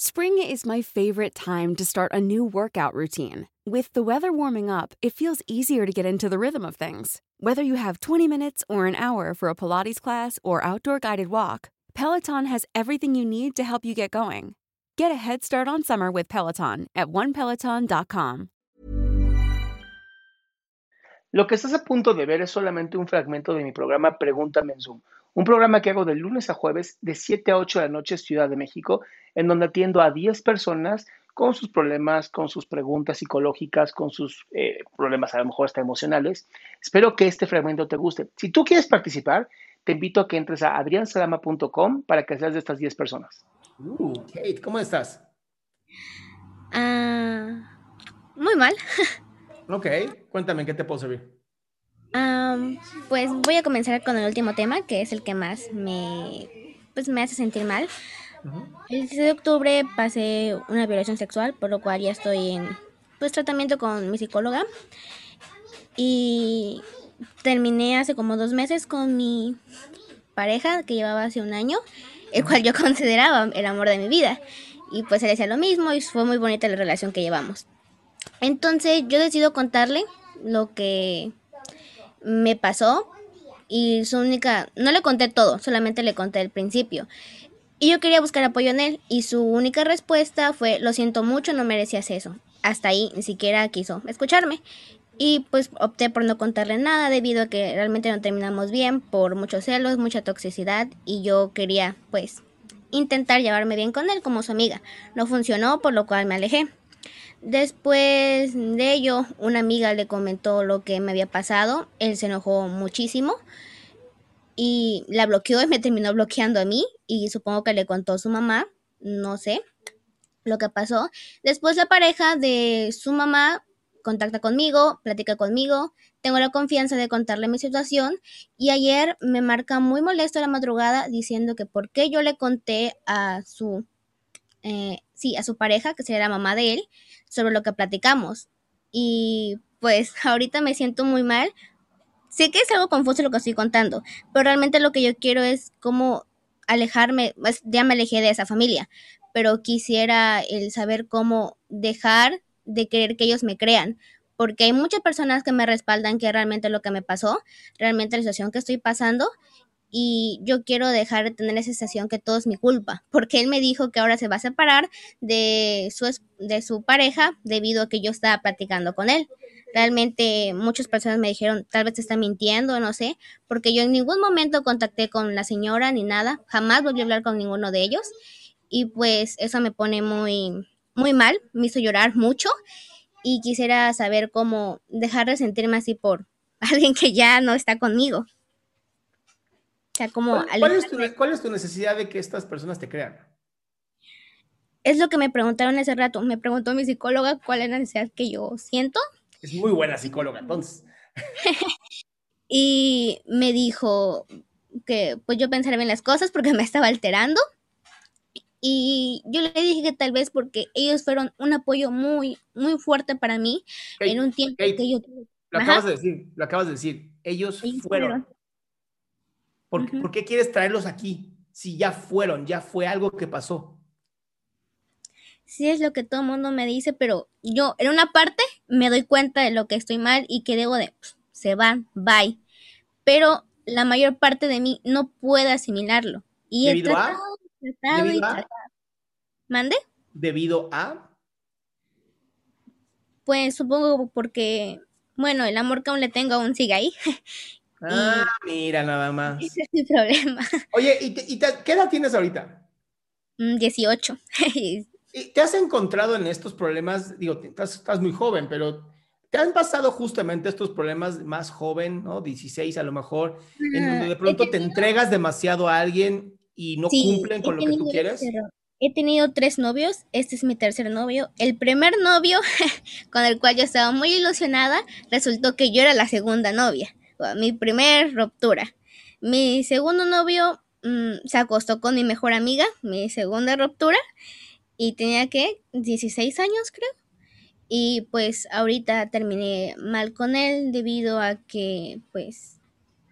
Spring is my favorite time to start a new workout routine. With the weather warming up, it feels easier to get into the rhythm of things. Whether you have 20 minutes or an hour for a Pilates class or outdoor guided walk, Peloton has everything you need to help you get going. Get a head start on summer with Peloton at onepeloton.com. Lo que estás a punto de ver es solamente un fragmento de mi programa Pregúntame en Zoom, un programa que hago de lunes a jueves de 7 a 8 de la noche Ciudad de México, en donde atiendo a 10 personas con sus problemas, con sus preguntas psicológicas, con sus eh, problemas a lo mejor hasta emocionales. Espero que este fragmento te guste. Si tú quieres participar, te invito a que entres a adriansalama.com para que seas de estas 10 personas. Uh, Kate, ¿cómo estás? Ah, muy mal. Ok, cuéntame, ¿qué te puedo servir? Pues voy a comenzar con el último tema, que es el que más me, pues, me hace sentir mal. El 6 de octubre pasé una violación sexual, por lo cual ya estoy en pues, tratamiento con mi psicóloga. Y terminé hace como dos meses con mi pareja, que llevaba hace un año, el cual yo consideraba el amor de mi vida. Y pues él decía lo mismo y fue muy bonita la relación que llevamos. Entonces yo decido contarle lo que me pasó y su única, no le conté todo, solamente le conté el principio. Y yo quería buscar apoyo en él y su única respuesta fue, lo siento mucho, no merecías eso. Hasta ahí ni siquiera quiso escucharme. Y pues opté por no contarle nada debido a que realmente no terminamos bien por muchos celos, mucha toxicidad y yo quería pues intentar llevarme bien con él como su amiga. No funcionó, por lo cual me alejé. Después de ello, una amiga le comentó lo que me había pasado. Él se enojó muchísimo y la bloqueó y me terminó bloqueando a mí. Y supongo que le contó a su mamá, no sé lo que pasó. Después la pareja de su mamá contacta conmigo, platica conmigo, tengo la confianza de contarle mi situación y ayer me marca muy molesto la madrugada diciendo que por qué yo le conté a su, eh, sí, a su pareja, que sería la mamá de él, sobre lo que platicamos. Y pues ahorita me siento muy mal. Sé que es algo confuso lo que estoy contando, pero realmente lo que yo quiero es como alejarme, pues ya me alejé de esa familia, pero quisiera el saber cómo dejar de querer que ellos me crean, porque hay muchas personas que me respaldan que realmente lo que me pasó, realmente la situación que estoy pasando, y yo quiero dejar de tener esa sensación que todo es mi culpa, porque él me dijo que ahora se va a separar de su, de su pareja debido a que yo estaba platicando con él. Realmente muchas personas me dijeron, tal vez te está mintiendo, no sé, porque yo en ningún momento contacté con la señora ni nada, jamás volví a hablar con ninguno de ellos y pues eso me pone muy, muy mal, me hizo llorar mucho y quisiera saber cómo dejar de sentirme así por alguien que ya no está conmigo como ¿Cuál, es tu, ¿Cuál, es tu, necesidad de que estas personas te crean? Es lo que me preguntaron hace rato. Me preguntó mi psicóloga cuál es la necesidad que yo siento. Es muy buena psicóloga, entonces. y me dijo que pues yo pensara bien las cosas porque me estaba alterando. Y yo le dije que tal vez porque ellos fueron un apoyo muy, muy fuerte para mí en un tiempo que yo... Lo acabas de decir, lo acabas de decir. Ellos, fueron. ¿Por, qué quieres traerlos aquí si ya fueron, ya fue algo que pasó? Sí, es lo que todo el mundo me dice, pero yo en una parte me doy cuenta de lo que estoy mal y que debo de, se van, bye. Pero la mayor parte de mí no puede asimilarlo. Y ¿Debido a? ¿Debido a? ¿Mande? ¿Debido a? Pues supongo porque bueno, el amor que aún le tengo aún sigue ahí. Ah, mira, nada más. Ese es mi problema. Oye, ¿y, qué edad tienes ahorita? 18. Mm, ¿Y ¿Te has encontrado en estos problemas? Digo, estás, muy joven, pero ¿te han pasado justamente estos problemas más joven, ¿no? 16 a lo mejor, en donde de pronto te entregas demasiado a alguien y no cumplen con lo que tú quieres? He tenido tres novios, este es mi tercer novio. El primer novio con el cual yo estaba muy ilusionada, resultó que yo era la segunda novia, mi primer ruptura. Mi segundo novio mm, se acostó con mi mejor amiga, mi segunda ruptura, y tenía que 16 años creo. Y pues ahorita terminé mal con él debido a que pues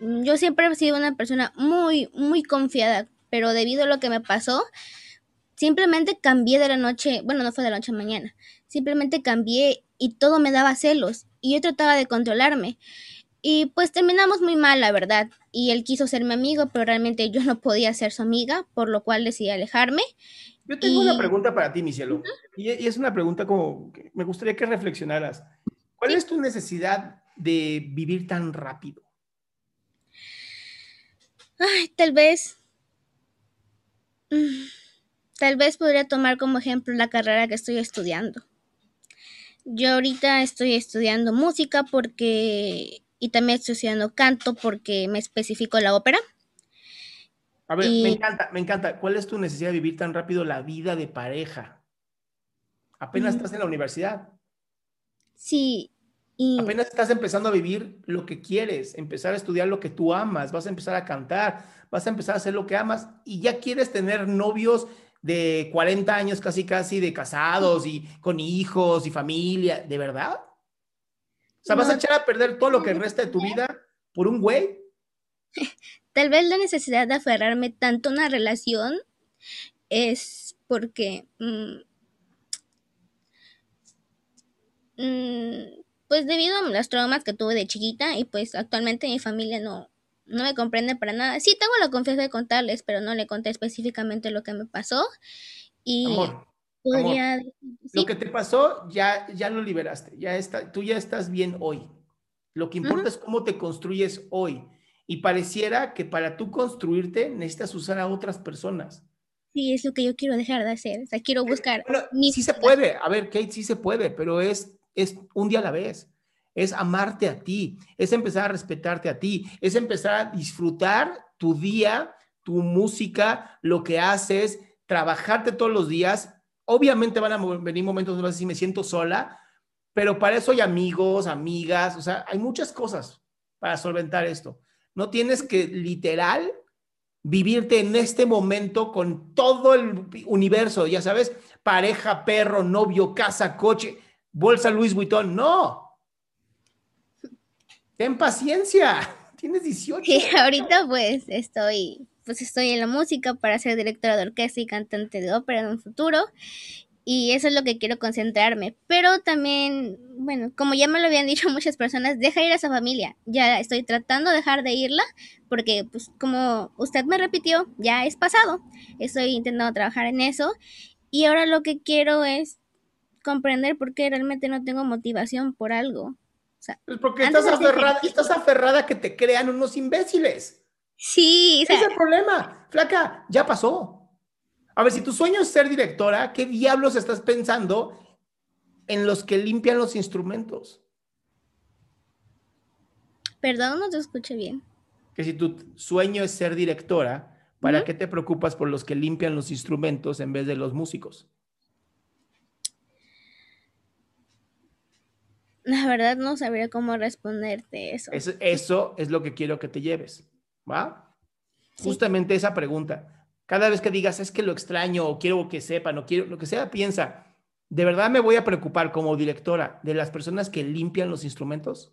yo siempre he sido una persona muy, muy confiada, pero debido a lo que me pasó, Simplemente cambié de la noche, bueno, no fue de la noche a mañana, simplemente cambié y todo me daba celos y yo trataba de controlarme. Y pues terminamos muy mal, la verdad. Y él quiso ser mi amigo, pero realmente yo no podía ser su amiga, por lo cual decidí alejarme. Yo tengo una pregunta para ti, mi cielo. y, es una pregunta como que me gustaría que reflexionaras. ¿Cuál es tu necesidad de vivir tan rápido? Ay, tal vez. Mm, Tal vez podría tomar como ejemplo la carrera que estoy estudiando. Yo ahorita estoy estudiando música porque y también estoy estudiando canto porque me especifico la ópera. A ver, me encanta, me encanta. ¿Cuál es tu necesidad de vivir tan rápido la vida de pareja? Apenas estás en la universidad. Sí. Apenas estás empezando a vivir lo que quieres, empezar a estudiar lo que tú amas, vas a empezar a cantar, vas a empezar a hacer lo que amas y ya quieres tener novios de 40 años casi casi de casados y con hijos y familia, ¿de verdad? O sea, ¿vas a echar a perder todo lo que resta de tu vida por un güey? Tal vez la necesidad de aferrarme tanto a una relación es porque... Mm, mm, pues debido a las traumas que tuve de chiquita y pues actualmente mi familia no, no me comprende para nada. Sí, tengo la confianza de contarles, pero no le conté específicamente lo que me pasó. Y amor, podría... Lo que te pasó ya, ya lo liberaste, ya está, tú ya estás bien hoy. Lo que importa es cómo te construyes hoy. Y pareciera que para tú construirte necesitas usar a otras personas. Sí, es lo que yo quiero dejar de hacer. O sea, quiero buscar. Bueno, sí se puede. A ver, Kate, sí se puede, pero es, es un día a la vez es amarte a ti, es empezar a respetarte a ti, es empezar a disfrutar tu día, tu música, lo que haces, trabajarte todos los días. Obviamente van a venir momentos donde vas a decir, me siento sola, pero para eso hay amigos, amigas, o sea, hay muchas cosas para solventar esto. No tienes que literal vivirte en este momento con todo el universo, ya sabes, pareja, perro, novio, casa, coche, bolsa Luis Vuitton. No, Ten paciencia, tienes 18. Sí, ahorita pues estoy, pues estoy en la música para ser directora de orquesta y cantante de ópera en un futuro. Y eso es lo que quiero concentrarme. Pero también, bueno, como ya me lo habían dicho muchas personas, deja ir a esa familia. Ya estoy tratando de dejar de irla porque, pues, como usted me repitió, ya es pasado. Estoy intentando trabajar en eso. Y ahora lo que quiero es comprender por qué realmente no tengo motivación por algo. Pues porque estás aferrada, estás aferrada a que te crean unos imbéciles. Sí, Ese es el problema. Flaca, ya pasó. A ver, si tu sueño es ser directora, ¿qué diablos estás pensando en los que limpian los instrumentos? Perdón, no te escuché bien. Que si tu sueño es ser directora, ¿para qué te preocupas por los que limpian los instrumentos en vez de los músicos? La verdad no sabría cómo responderte eso. Eso, es lo que quiero que te lleves, ¿va? Justamente esa pregunta. Cada vez que digas, es que lo extraño o quiero que sepa, no quiero, lo que sea, piensa, ¿de verdad me voy a preocupar como directora de las personas que limpian los instrumentos?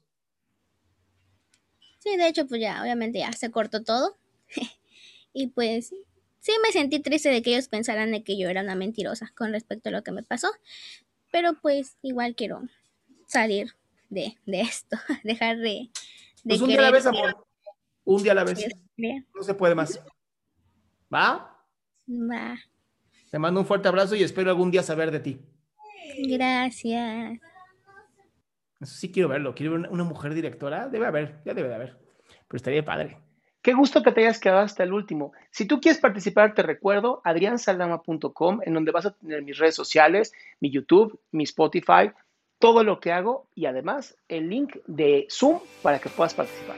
Sí, de hecho, pues ya, obviamente ya se cortó todo. y pues sí me sentí triste de que ellos pensaran de que yo era una mentirosa con respecto a lo que me pasó. Pero pues igual quiero salir de, esto, dejar de... pues un día a la vez, amor. Un día a la vez. No se puede más. ¿Va? Va. Te mando un fuerte abrazo y espero algún día saber de ti. Gracias. Eso sí quiero verlo. Quiero ver una, mujer directora. Debe haber, ya debe de haber. Pero estaría padre. Qué gusto que te hayas quedado hasta el último. Si tú quieres participar, te recuerdo adriansaldama.com, en donde vas a tener mis redes sociales, mi YouTube, mi Spotify, todo lo que hago y además el link de Zoom para que puedas participar.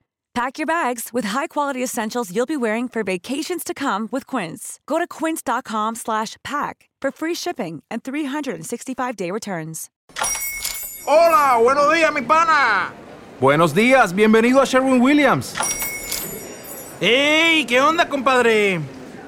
Pack your bags with high-quality essentials you'll be wearing for vacations to come with Quince. Go to quince.com slash pack for free shipping and 365-day returns. Hola, buenos días, mi pana. Buenos días, bienvenido a Sherwin Williams. ¡Ey! ¿Qué onda, compadre?